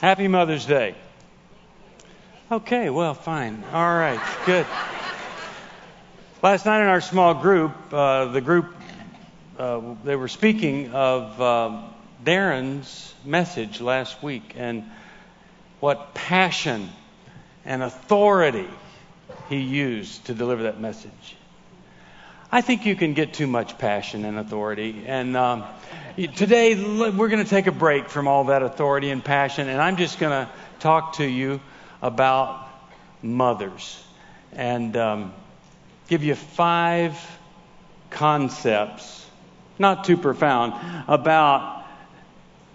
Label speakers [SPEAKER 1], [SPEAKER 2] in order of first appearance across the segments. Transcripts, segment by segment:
[SPEAKER 1] Happy Mother's Day. Okay, well, fine. All right, good. Last night in our small group, uh, the group, uh, they were speaking of uh, Darren's message last week and what passion and authority he used to deliver that message. I think you can get too much passion and authority. And um, today, we're going to take a break from all that authority and passion, and I'm just going to talk to you about mothers and um, give you five concepts, not too profound, about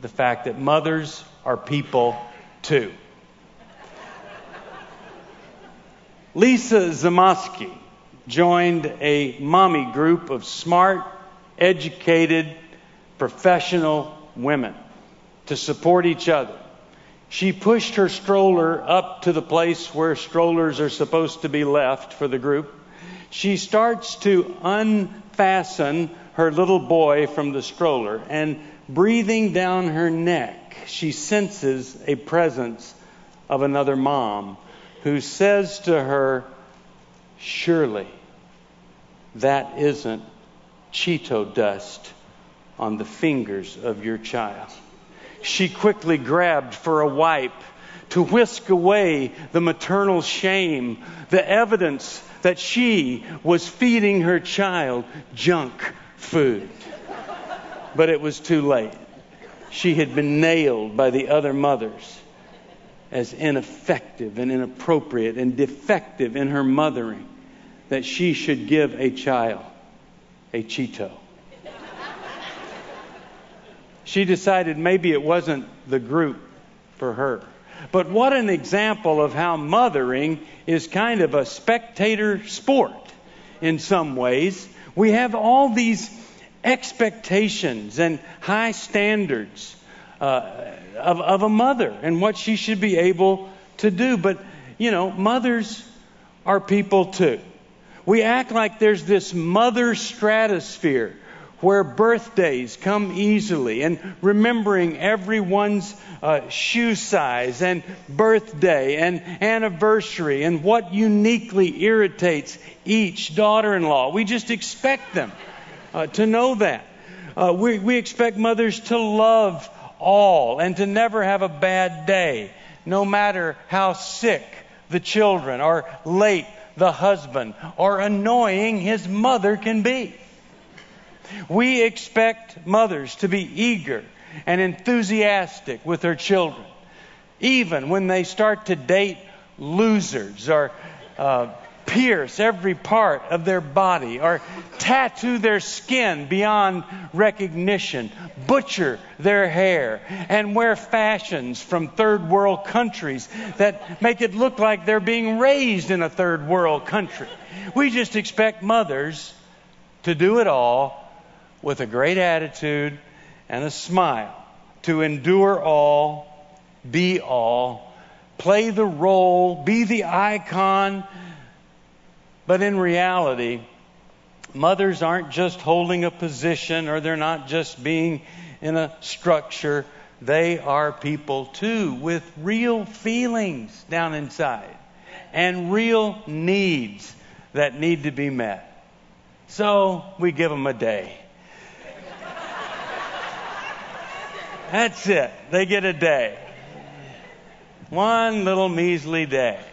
[SPEAKER 1] the fact that mothers are people too. Lisa Zamaski joined a mommy group of smart, educated, professional women to support each other. She pushed her stroller up to the place where strollers are supposed to be left for the group. She starts to unfasten her little boy from the stroller and breathing down her neck, she senses a presence of another mom who says to her, Surely that isn't Cheeto dust on the fingers of your child. She quickly grabbed for a wipe to whisk away the maternal shame, the evidence that she was feeding her child junk food. But it was too late. She had been nailed by the other mothers as ineffective and inappropriate and defective in her mothering that she should give a child a Cheeto. she decided maybe it wasn't the group for her. But what an example of how mothering is kind of a spectator sport in some ways. We have all these expectations and high standards uh, of, of a mother and what she should be able to do. But, you know, mothers are people too. We act like there's this mother stratosphere where birthdays come easily and remembering everyone's uh, shoe size and birthday and anniversary and what uniquely irritates each daughter in law. We just expect them uh, to know that. Uh, we, we expect mothers to love all and to never have a bad day, no matter how sick the children or late the husband or annoying his mother can be. We expect mothers to be eager and enthusiastic with their children, even when they start to date losers or uh, pierce every part of their body or tattoo their skin beyond recognition, butcher their hair, and wear fashions from third world countries that make it look like they're being raised in a third world country. We just expect mothers to do it all with a great attitude and a smile, to endure all, be all, play the role, be the icon but in reality, mothers aren't just holding a position or they're not just being in a structure. They are people too with real feelings down inside and real needs that need to be met. So we give them a day. That's it. They get a day. One little measly day.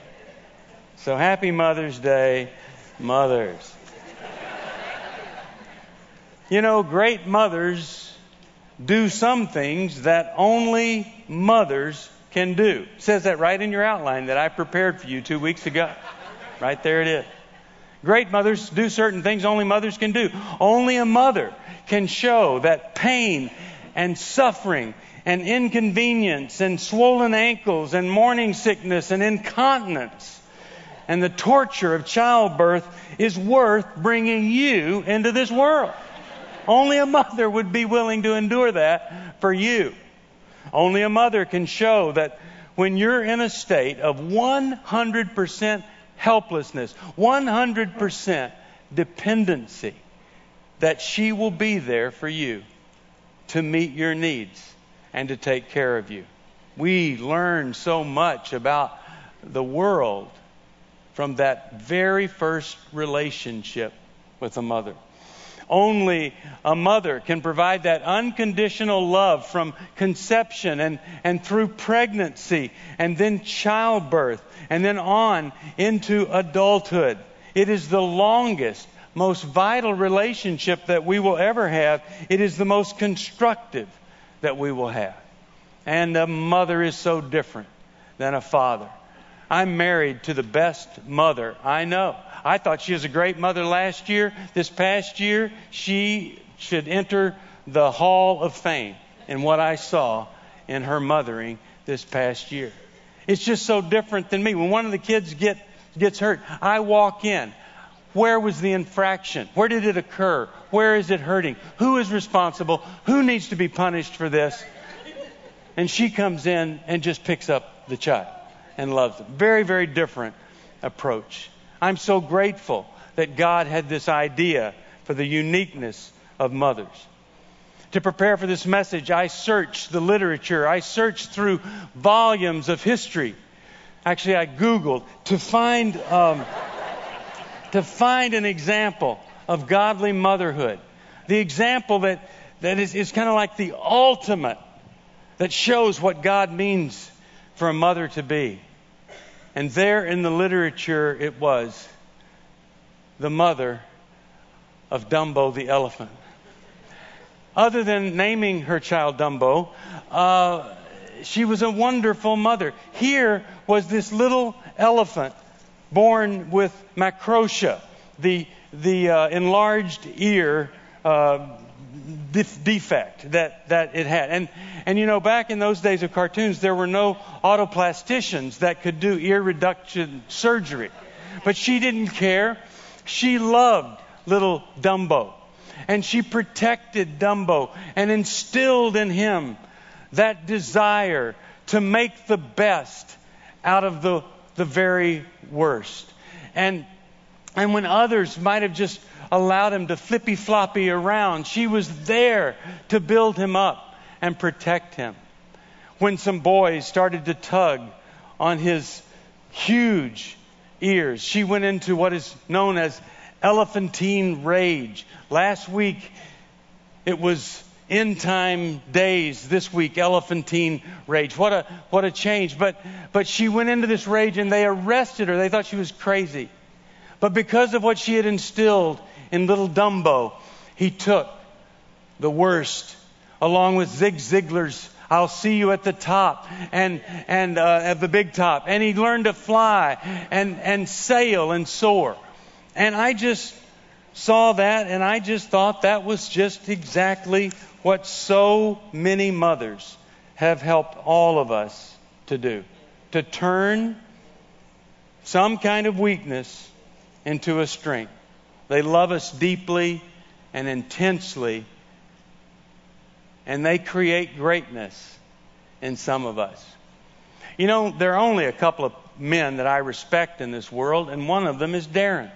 [SPEAKER 1] So happy Mother's Day, mothers. You know, great mothers do some things that only mothers can do. It says that right in your outline that I prepared for you two weeks ago. Right there it is. Great mothers do certain things only mothers can do. Only a mother can show that pain and suffering and inconvenience and swollen ankles and morning sickness and incontinence and the torture of childbirth is worth bringing you into this world. Only a mother would be willing to endure that for you. Only a mother can show that when you're in a state of 100% helplessness, 100% dependency, that she will be there for you to meet your needs and to take care of you. We learn so much about the world from that very first relationship with a mother. Only a mother can provide that unconditional love from conception and, and through pregnancy and then childbirth and then on into adulthood. It is the longest, most vital relationship that we will ever have. It is the most constructive that we will have. And a mother is so different than a father. I'm married to the best mother I know. I thought she was a great mother last year. This past year, she should enter the Hall of Fame in what I saw in her mothering this past year. It's just so different than me. When one of the kids get, gets hurt, I walk in. Where was the infraction? Where did it occur? Where is it hurting? Who is responsible? Who needs to be punished for this? And she comes in and just picks up the child and loves them. Very, very different approach. I'm so grateful that God had this idea for the uniqueness of mothers. To prepare for this message, I searched the literature. I searched through volumes of history. Actually, I Googled to find, um, to find an example of godly motherhood. The example that, that is, is kind of like the ultimate that shows what God means for a mother to be. And there in the literature it was the mother of Dumbo the elephant. Other than naming her child Dumbo, uh, she was a wonderful mother. Here was this little elephant born with macrotia, the, the uh, enlarged ear uh, defect that, that it had. And, and you know, back in those days of cartoons, there were no otoplasticians that could do ear reduction surgery. But she didn't care. She loved little Dumbo. And she protected Dumbo and instilled in him that desire to make the best out of the, the very worst. And, and when others might have just allowed him to flippy floppy around. She was there to build him up and protect him. When some boys started to tug on his huge ears, she went into what is known as elephantine rage. Last week, it was end time days this week elephantine rage what a what a change but but she went into this rage and they arrested her they thought she was crazy but because of what she had instilled in Little Dumbo, he took the worst, along with Zig Ziglar's I'll see you at the top and, and uh, at the big top. And he learned to fly and, and sail and soar. And I just saw that and I just thought that was just exactly what so many mothers have helped all of us to do to turn some kind of weakness into a strength. They love us deeply and intensely, and they create greatness in some of us. You know, there are only a couple of men that I respect in this world, and one of them is Darren.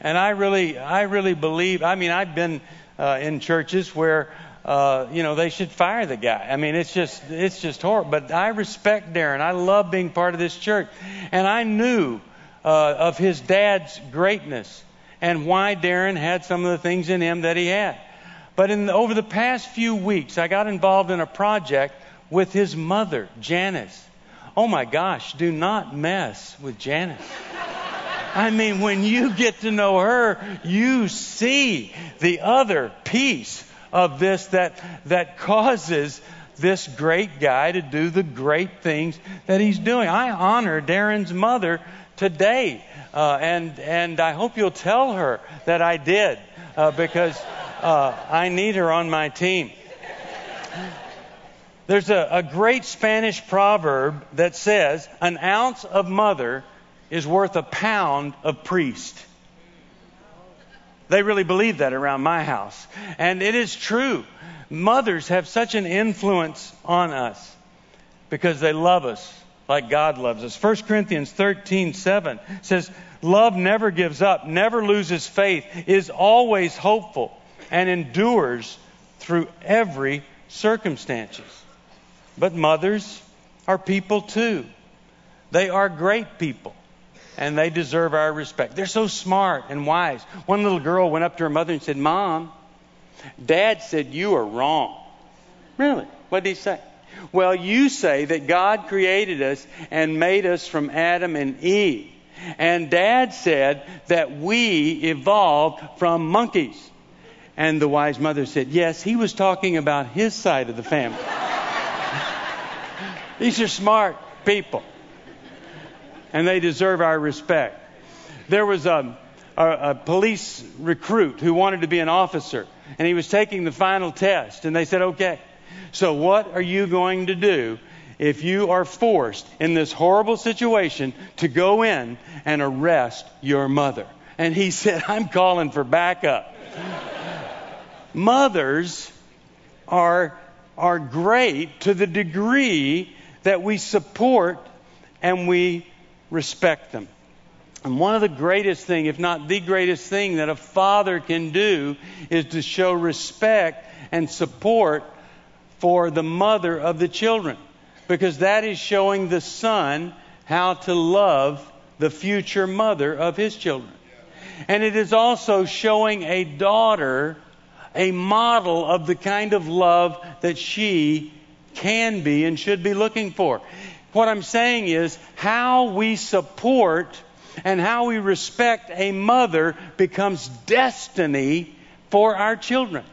[SPEAKER 1] And I really, I really believe. I mean, I've been uh, in churches where, uh, you know, they should fire the guy. I mean, it's just, it's just horrible. But I respect Darren. I love being part of this church, and I knew uh, of his dad's greatness and why Darren had some of the things in him that he had. But in, over the past few weeks, I got involved in a project with his mother, Janice. Oh my gosh, do not mess with Janice. I mean, when you get to know her, you see the other piece of this that, that causes this great guy to do the great things that he's doing. I honor Darren's mother today. Uh, and, and I hope you'll tell her that I did uh, because uh, I need her on my team. There's a, a great Spanish proverb that says, An ounce of mother is worth a pound of priest. They really believe that around my house. And it is true. Mothers have such an influence on us because they love us like God loves us. 1 Corinthians 13 7 says, Love never gives up, never loses faith, is always hopeful, and endures through every circumstances. But mothers are people too. They are great people and they deserve our respect. They're so smart and wise. One little girl went up to her mother and said, Mom, Dad said you are wrong. Really? What did he say? Well, you say that God created us and made us from Adam and Eve. And Dad said that we evolved from monkeys. And the wise mother said, Yes, he was talking about his side of the family. These are smart people, and they deserve our respect. There was a, a, a, police recruit who wanted to be an officer, and he was taking the final test, and they said, Okay, so what are you going to do if you are forced in this horrible situation to go in and arrest your mother? And he said, I'm calling for backup. Mothers are, are great to the degree that we support and we respect them. And one of the greatest thing, if not the greatest thing that a father can do is to show respect and support for the mother of the children. Because that is showing the son how to love the future mother of his children. And it is also showing a daughter a model of the kind of love that she can be and should be looking for. What I'm saying is how we support and how we respect a mother becomes destiny for our children.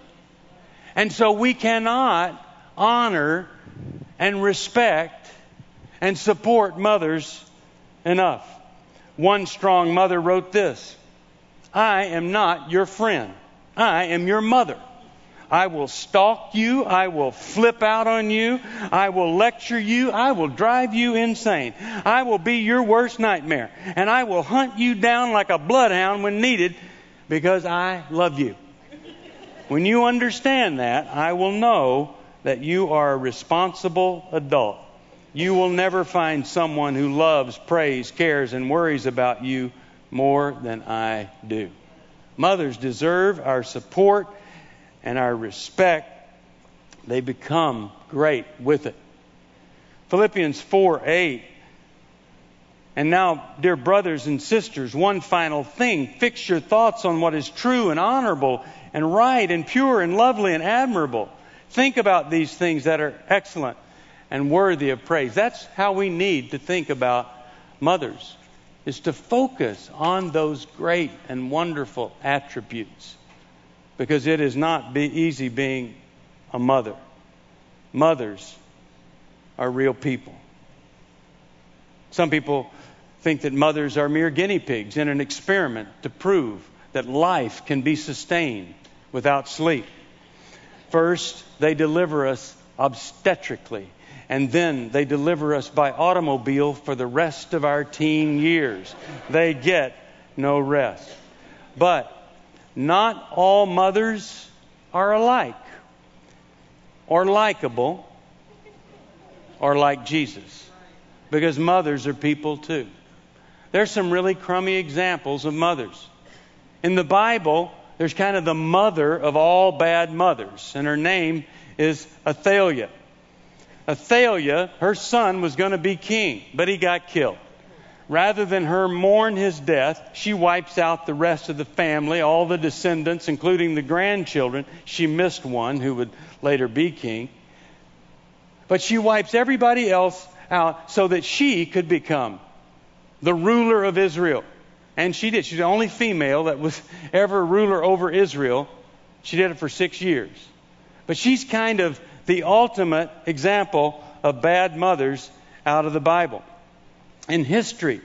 [SPEAKER 1] And so we cannot honor and respect and support mothers enough. One strong mother wrote this I am not your friend, I am your mother. I will stalk you. I will flip out on you. I will lecture you. I will drive you insane. I will be your worst nightmare. And I will hunt you down like a bloodhound when needed because I love you. When you understand that, I will know that you are a responsible adult. You will never find someone who loves, prays, cares, and worries about you more than I do. Mothers deserve our support and our respect, they become great with it. Philippians 4 8. And now, dear brothers and sisters, one final thing. Fix your thoughts on what is true and honorable and right and pure and lovely and admirable. Think about these things that are excellent and worthy of praise. That's how we need to think about mothers, is to focus on those great and wonderful attributes because it is not be easy being a mother. Mothers are real people. Some people think that mothers are mere guinea pigs in an experiment to prove that life can be sustained without sleep. First, they deliver us obstetrically, and then they deliver us by automobile for the rest of our teen years. They get no rest. But not all mothers are alike, or likable, or like Jesus, because mothers are people too. There's some really crummy examples of mothers. In the Bible, there's kind of the mother of all bad mothers, and her name is Athaliah. Athaliah, her son was going to be king, but he got killed. Rather than her mourn his death, she wipes out the rest of the family, all the descendants, including the grandchildren. She missed one who would later be king. But she wipes everybody else out so that she could become the ruler of Israel. And she did. She's the only female that was ever ruler over Israel. She did it for six years. But she's kind of the ultimate example of bad mothers out of the Bible. In history,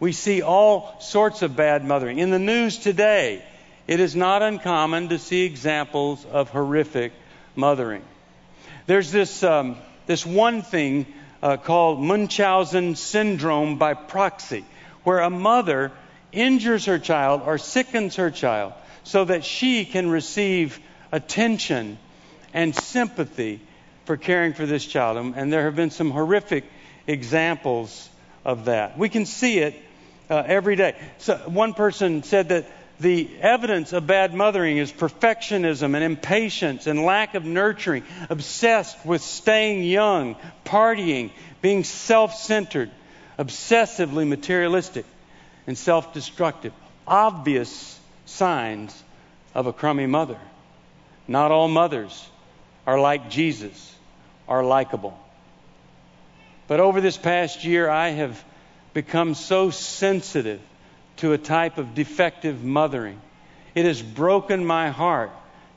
[SPEAKER 1] we see all sorts of bad mothering. In the news today, it is not uncommon to see examples of horrific mothering. There's this, um, this one thing uh, called Munchausen syndrome by proxy, where a mother injures her child or sickens her child so that she can receive attention and sympathy for caring for this child. And there have been some horrific examples of that. We can see it uh, every day. So one person said that the evidence of bad mothering is perfectionism and impatience and lack of nurturing, obsessed with staying young, partying, being self centered, obsessively materialistic, and self destructive. Obvious signs of a crummy mother. Not all mothers are like Jesus, are likable. But over this past year, I have become so sensitive to a type of defective mothering. It has broken my heart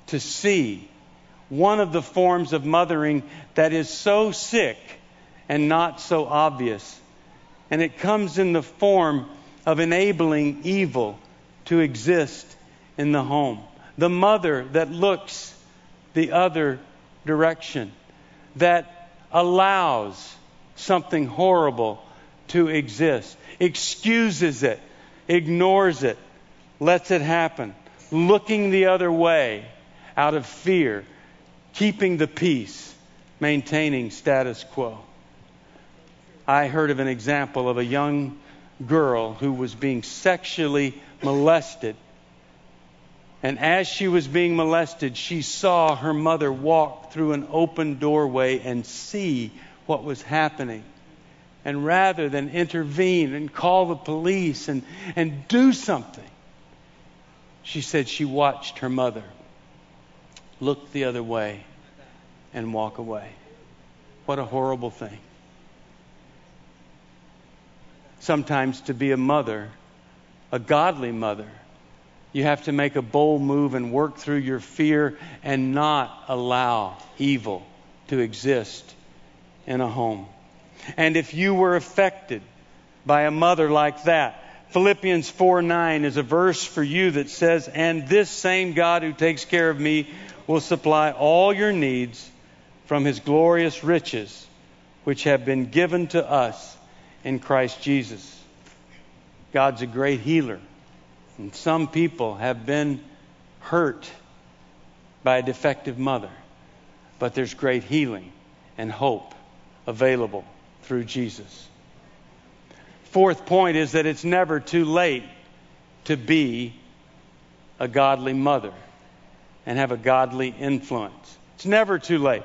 [SPEAKER 1] to see one of the forms of mothering that is so sick and not so obvious. And it comes in the form of enabling evil to exist in the home. The mother that looks the other direction, that allows something horrible to exist, excuses it, ignores it, lets it happen, looking the other way out of fear, keeping the peace, maintaining status quo. I heard of an example of a young girl who was being sexually molested. And as she was being molested, she saw her mother walk through an open doorway and see what was happening. And rather than intervene and call the police and, and do something, she said she watched her mother look the other way and walk away. What a horrible thing. Sometimes to be a mother, a godly mother, you have to make a bold move and work through your fear and not allow evil to exist in a home. And if you were affected by a mother like that, Philippians 4 9 is a verse for you that says, And this same God who takes care of me will supply all your needs from his glorious riches, which have been given to us in Christ Jesus. God's a great healer. And some people have been hurt by a defective mother. But there's great healing and hope available through Jesus. Fourth point is that it's never too late to be a godly mother and have a godly influence. It's never too late.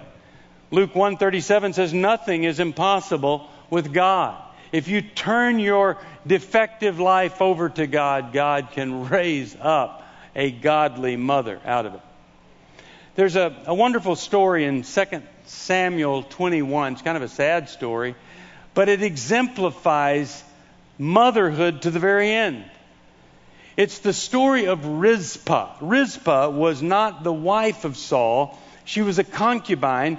[SPEAKER 1] Luke 137 says nothing is impossible with God. If you turn your defective life over to God, God can raise up a godly mother out of it. There's a, a wonderful story in 2 Samuel 21. It's kind of a sad story, but it exemplifies motherhood to the very end. It's the story of Rizpah. Rizpah was not the wife of Saul, she was a concubine,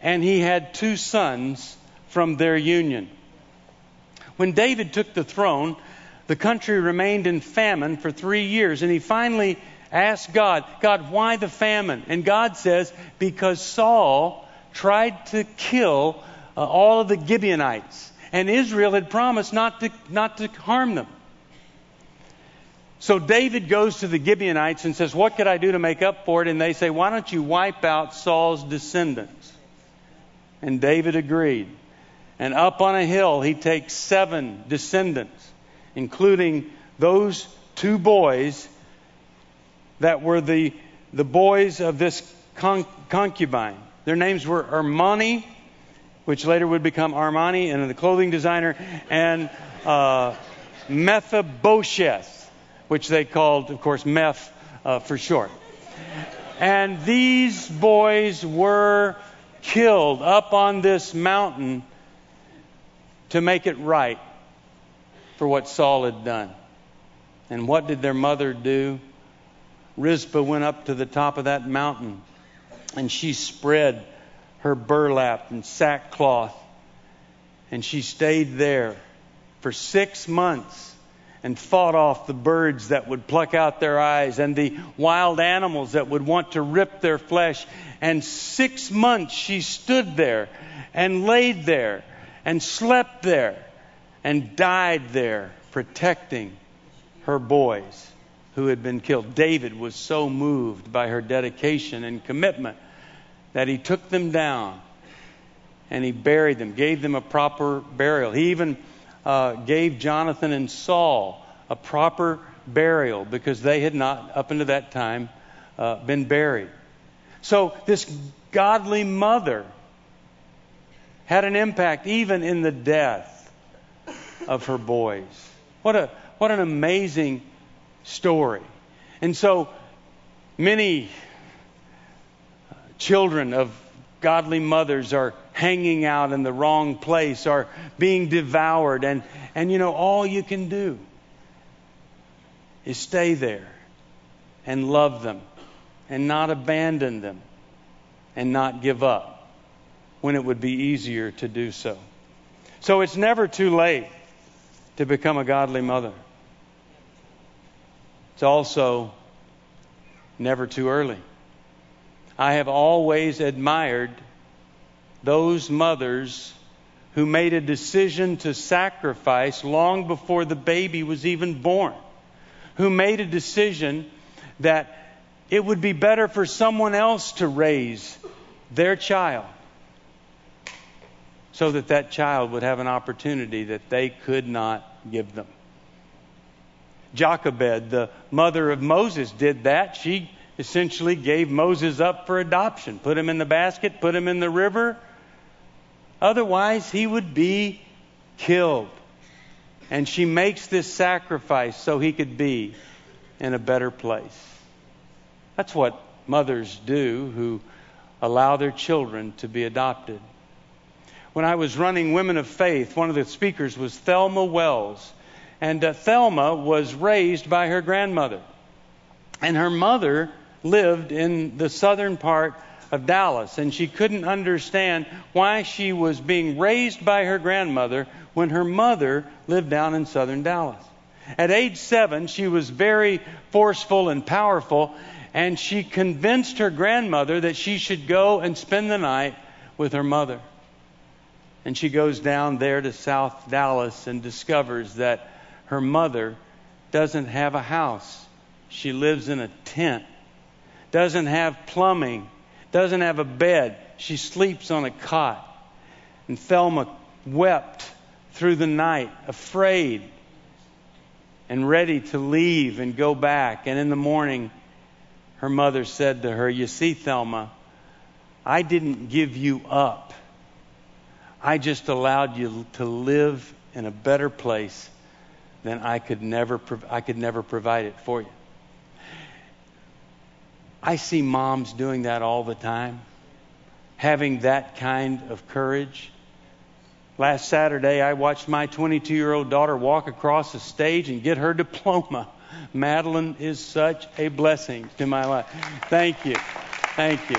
[SPEAKER 1] and he had two sons from their union. When David took the throne, the country remained in famine for three years, and he finally asked God, God, why the famine? And God says, because Saul tried to kill uh, all of the Gibeonites, and Israel had promised not to, not to harm them. So David goes to the Gibeonites and says, What could I do to make up for it? And they say, Why don't you wipe out Saul's descendants? And David agreed. And up on a hill, he takes seven descendants, including those two boys that were the, the boys of this con- concubine. Their names were Armoni, which later would become Armani, and the clothing designer, and uh, Mephibosheth, which they called, of course, Meph uh, for short. And these boys were killed up on this mountain to make it right for what Saul had done. And what did their mother do? Rizpah went up to the top of that mountain and she spread her burlap and sackcloth and she stayed there for six months and fought off the birds that would pluck out their eyes and the wild animals that would want to rip their flesh. And six months she stood there and laid there and slept there and died there protecting her boys who had been killed. David was so moved by her dedication and commitment that he took them down and he buried them, gave them a proper burial. He even uh, gave Jonathan and Saul a proper burial because they had not, up until that time, uh, been buried. So, this godly mother had an impact even in the death of her boys. What a what an amazing story. And so many children of godly mothers are hanging out in the wrong place, are being devoured, and, and you know, all you can do is stay there and love them and not abandon them and not give up when it would be easier to do so. So it's never too late to become a godly mother. It's also never too early. I have always admired those mothers who made a decision to sacrifice long before the baby was even born, who made a decision that it would be better for someone else to raise their child so that that child would have an opportunity that they could not give them. Jochebed, the mother of Moses, did that. She essentially gave Moses up for adoption, put him in the basket, put him in the river. Otherwise, he would be killed. And she makes this sacrifice so he could be in a better place. That's what mothers do who allow their children to be adopted. When I was running Women of Faith, one of the speakers was Thelma Wells. And uh, Thelma was raised by her grandmother. And her mother lived in the southern part of Dallas. And she couldn't understand why she was being raised by her grandmother when her mother lived down in southern Dallas. At age seven, she was very forceful and powerful, and she convinced her grandmother that she should go and spend the night with her mother. And she goes down there to South Dallas and discovers that her mother doesn't have a house. She lives in a tent, doesn't have plumbing, doesn't have a bed. She sleeps on a cot. And Thelma wept through the night, afraid and ready to leave and go back. And in the morning, her mother said to her, You see, Thelma, I didn't give you up. I just allowed you to live in a better place than I could never I could never provide it for you. I see moms doing that all the time, having that kind of courage. Last Saturday, I watched my 22 year old daughter walk across the stage and get her diploma. Madeline is such a blessing to my life. Thank you. Thank you.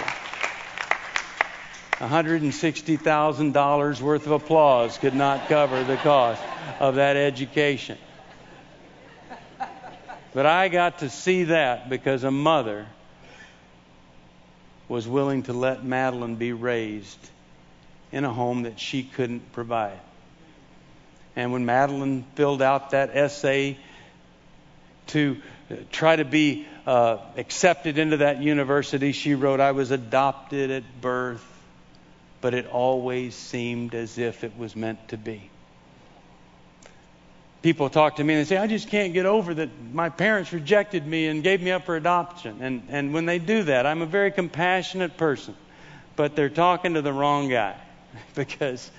[SPEAKER 1] $160,000 worth of applause could not cover the cost of that education. But I got to see that because a mother was willing to let Madeline be raised in a home that she couldn't provide. And when Madeline filled out that essay to try to be uh, accepted into that university, she wrote, I was adopted at birth, but it always seemed as if it was meant to be people talk to me and they say, I just can't get over that my parents rejected me and gave me up for adoption. And, and when they do that, I'm a very compassionate person, but they're talking to the wrong guy because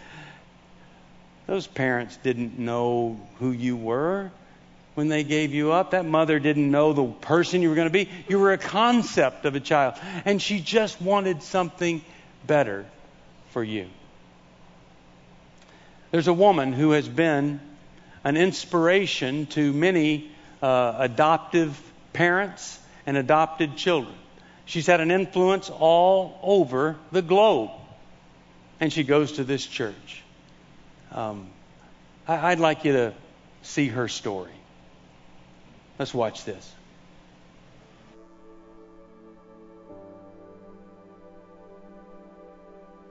[SPEAKER 1] those parents didn't know who you were when they gave you up. That mother didn't know the person you were going to be. You were a concept of a child. And she just wanted something better for you. There's a woman who has been an inspiration to many uh, adoptive parents and adopted children. She's had an influence all over the globe. And she goes to this church. Um, I, I'd like you to see her story. Let's watch this.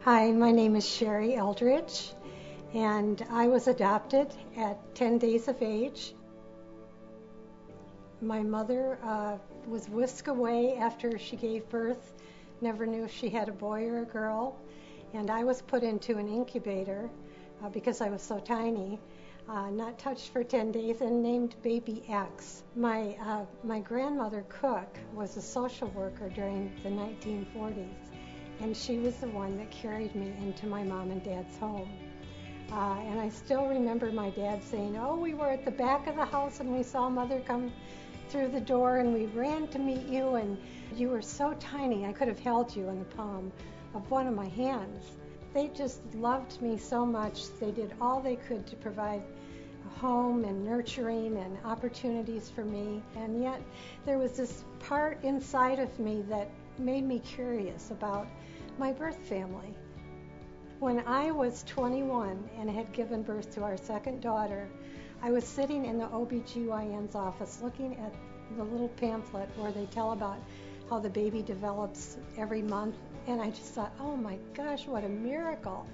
[SPEAKER 2] Hi, my name is Sherrie Eldridge, and I was adopted at 10 days of age. My mother uh, was whisked away after she gave birth, never knew if she had a boy or a girl, and I was put into an incubator uh, because I was so tiny. Uh, not touched for 10 days and named baby X. My, uh, my grandmother Cook was a social worker during the 1940s And she was the one that carried me into my mom and dad's home. Uh, and I still remember my dad saying, Oh, we were at the back of the house and we saw mother come through the door and we ran to meet you, and you were so tiny, I could have held you in the palm of one of my hands. They just loved me so much. They did all they could to provide a home and nurturing and opportunities for me. And yet, there was this part inside of me that made me curious about my birth family. When I was 21 and had given birth to our second daughter, I was sitting in the OBGYN's office looking at the little pamphlet where they tell about how the baby develops every month. And I just thought, oh my gosh, what a miracle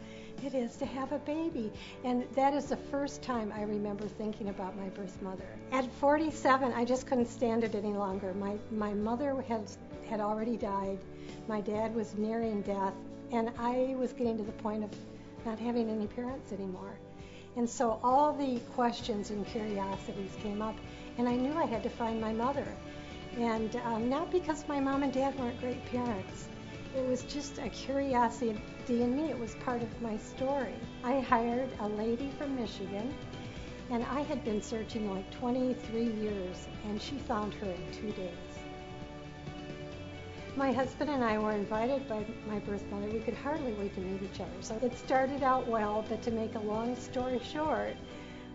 [SPEAKER 2] it is to have a baby. And that is the first time I remember thinking about my birth mother. At 47, I just couldn't stand it any longer. My, my mother had, had already died, my dad was nearing death, and I was getting to the point of not having any parents anymore. And so all the questions and curiosities came up, and I knew I had to find my mother. And um, not because my mom and dad weren't great parents, it was just a curiosity in me. It was part of my story. I hired a lady from Michigan, and I had been searching like 23 years, and she found her in two days. My husband and I were invited by my birth mother. We could hardly wait to meet each other. So it started out well, but to make a long story short,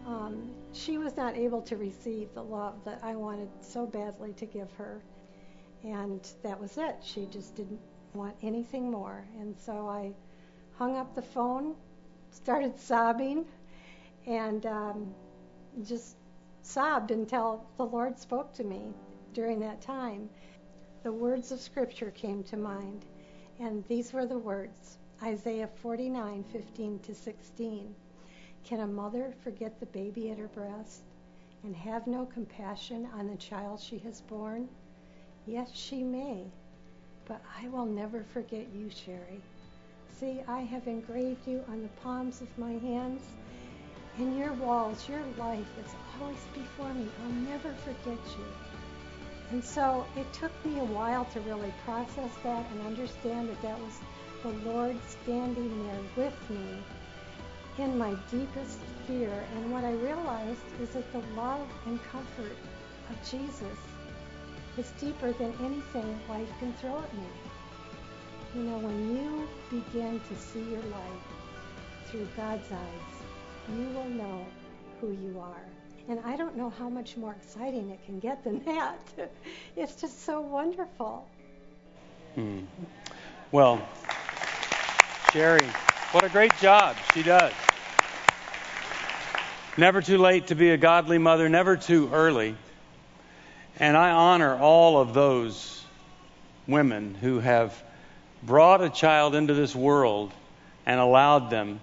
[SPEAKER 2] um, she was not able to receive the love that I wanted so badly to give her. And that was it. She just didn't want anything more. And so I hung up the phone, started sobbing, and um, just sobbed until the Lord spoke to me during that time the words of Scripture came to mind, and these were the words Isaiah 49 15 to 16. Can a mother forget the baby at her breast and have no compassion on the child she has borne? Yes, she may, but I will never forget you, Sherrie. See, I have engraved you on the palms of my hands. In your walls, your life is always before me. I'll never forget you. And so it took me a while to really process that and understand that that was the Lord standing there with me in my deepest fear. And what I realized is that the love and comfort of Jesus is deeper than anything life can throw at me. You know, when you begin to see your life through God's eyes, you will know who you are. And I don't know how much more exciting it can get than that. it's just so wonderful.
[SPEAKER 1] Hmm. Well, Sherrie, what a great job she does. Never too late to be a godly mother, never too early. And I honor all of those women who have brought a child into this world and allowed them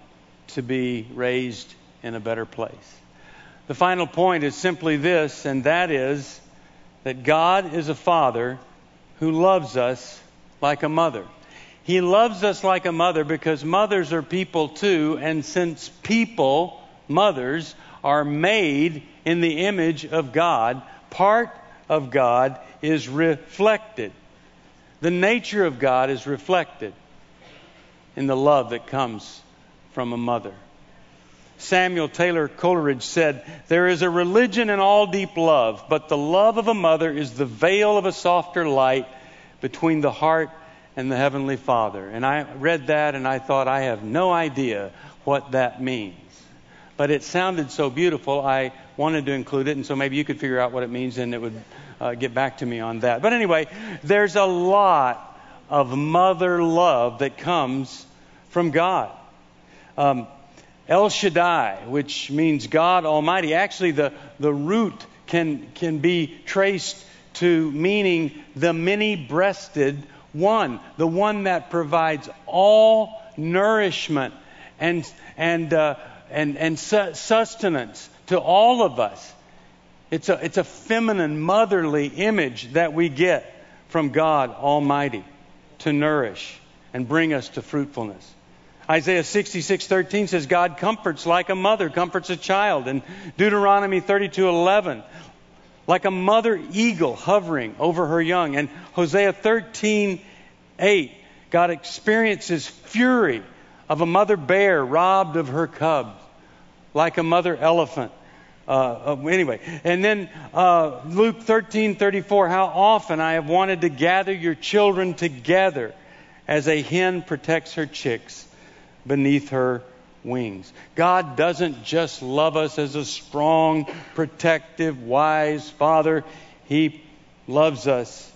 [SPEAKER 1] to be raised in a better place. The final point is simply this, and that is that God is a father who loves us like a mother. He loves us like a mother because mothers are people too, and since people, mothers, are made in the image of God, part of God is reflected. The nature of God is reflected in the love that comes from a mother. Samuel Taylor Coleridge said, There is a religion in all deep love, but the love of a mother is the veil of a softer light between the heart and the Heavenly Father. And I read that and I thought, I have no idea what that means. But it sounded so beautiful, I wanted to include it, and so maybe you could figure out what it means and it would uh, get back to me on that. But anyway, there's a lot of mother love that comes from God. Um, El Shaddai, which means God Almighty. Actually, the, the root can, can be traced to meaning the many breasted one, the one that provides all nourishment and, and, uh, and, and sustenance to all of us. It's a, it's a feminine, motherly image that we get from God Almighty to nourish and bring us to fruitfulness. Isaiah 66:13 says God comforts like a mother comforts a child and Deuteronomy 32:11 like a mother eagle hovering over her young and Hosea 13:8 God experiences fury of a mother bear robbed of her cubs, like a mother elephant. Uh, uh, anyway, and then uh, Luke 13:34. how often I have wanted to gather your children together as a hen protects her chicks beneath her wings. God doesn't just love us as a strong, protective, wise father, He loves us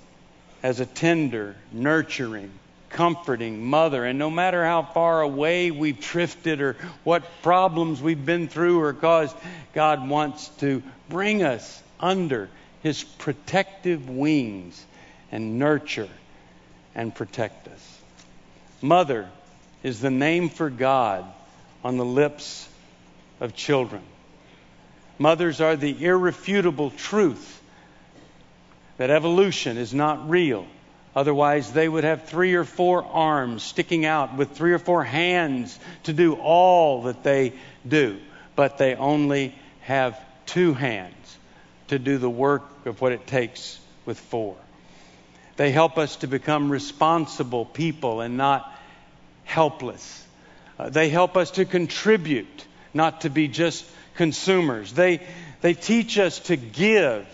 [SPEAKER 1] as a tender, nurturing, comforting mother. And no matter how far away we've drifted or what problems we've been through or caused, God wants to bring us under His protective wings and nurture and protect us. Mother is the name for God on the lips of children. Mothers are the irrefutable truth that evolution is not real. Otherwise, they would have three or four arms sticking out with three or four hands to do all that they do. But they only have two hands to do the work of what it takes with four. They help us to become responsible people and not helpless. Uh, they help us to contribute, not to be just consumers. They, they teach us to give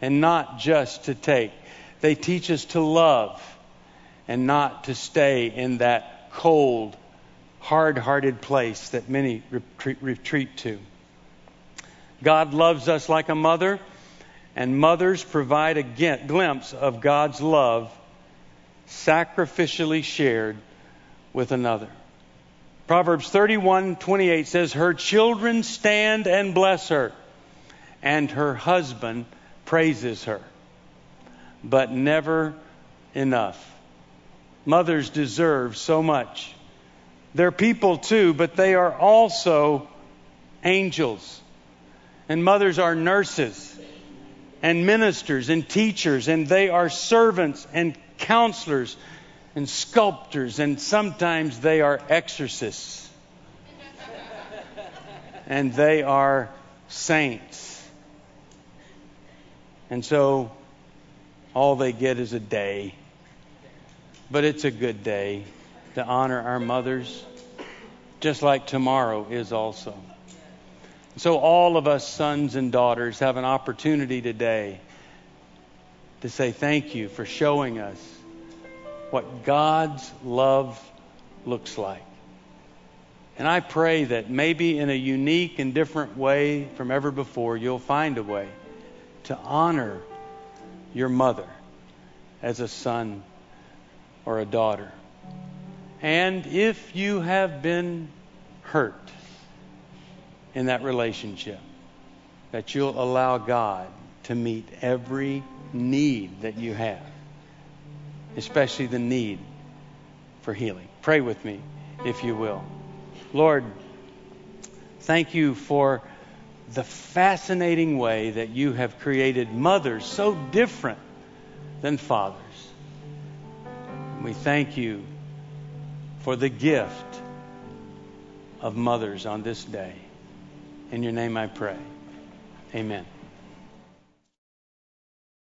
[SPEAKER 1] and not just to take. They teach us to love and not to stay in that cold, hard hearted place that many retreat, retreat to. God loves us like a mother, and mothers provide a glimpse of God's love sacrificially shared with another. Proverbs 31:28 says her children stand and bless her and her husband praises her. But never enough. Mothers deserve so much. They're people too, but they are also angels. And mothers are nurses and ministers and teachers, and they are servants and counselors and sculptors, and sometimes they are exorcists. and they are saints. And so all they get is a day. But it's a good day to honor our mothers, just like tomorrow is also. So, all of us sons and daughters have an opportunity today to say thank you for showing us what God's love looks like. And I pray that maybe in a unique and different way from ever before, you'll find a way to honor your mother as a son or a daughter. And if you have been hurt in that relationship, that you'll allow God to meet every need that you have especially the need for healing. Pray with me, if you will. Lord, thank you for the fascinating way that you have created mothers so different than fathers. We thank you for the gift of mothers on this day. In your name I pray. Amen.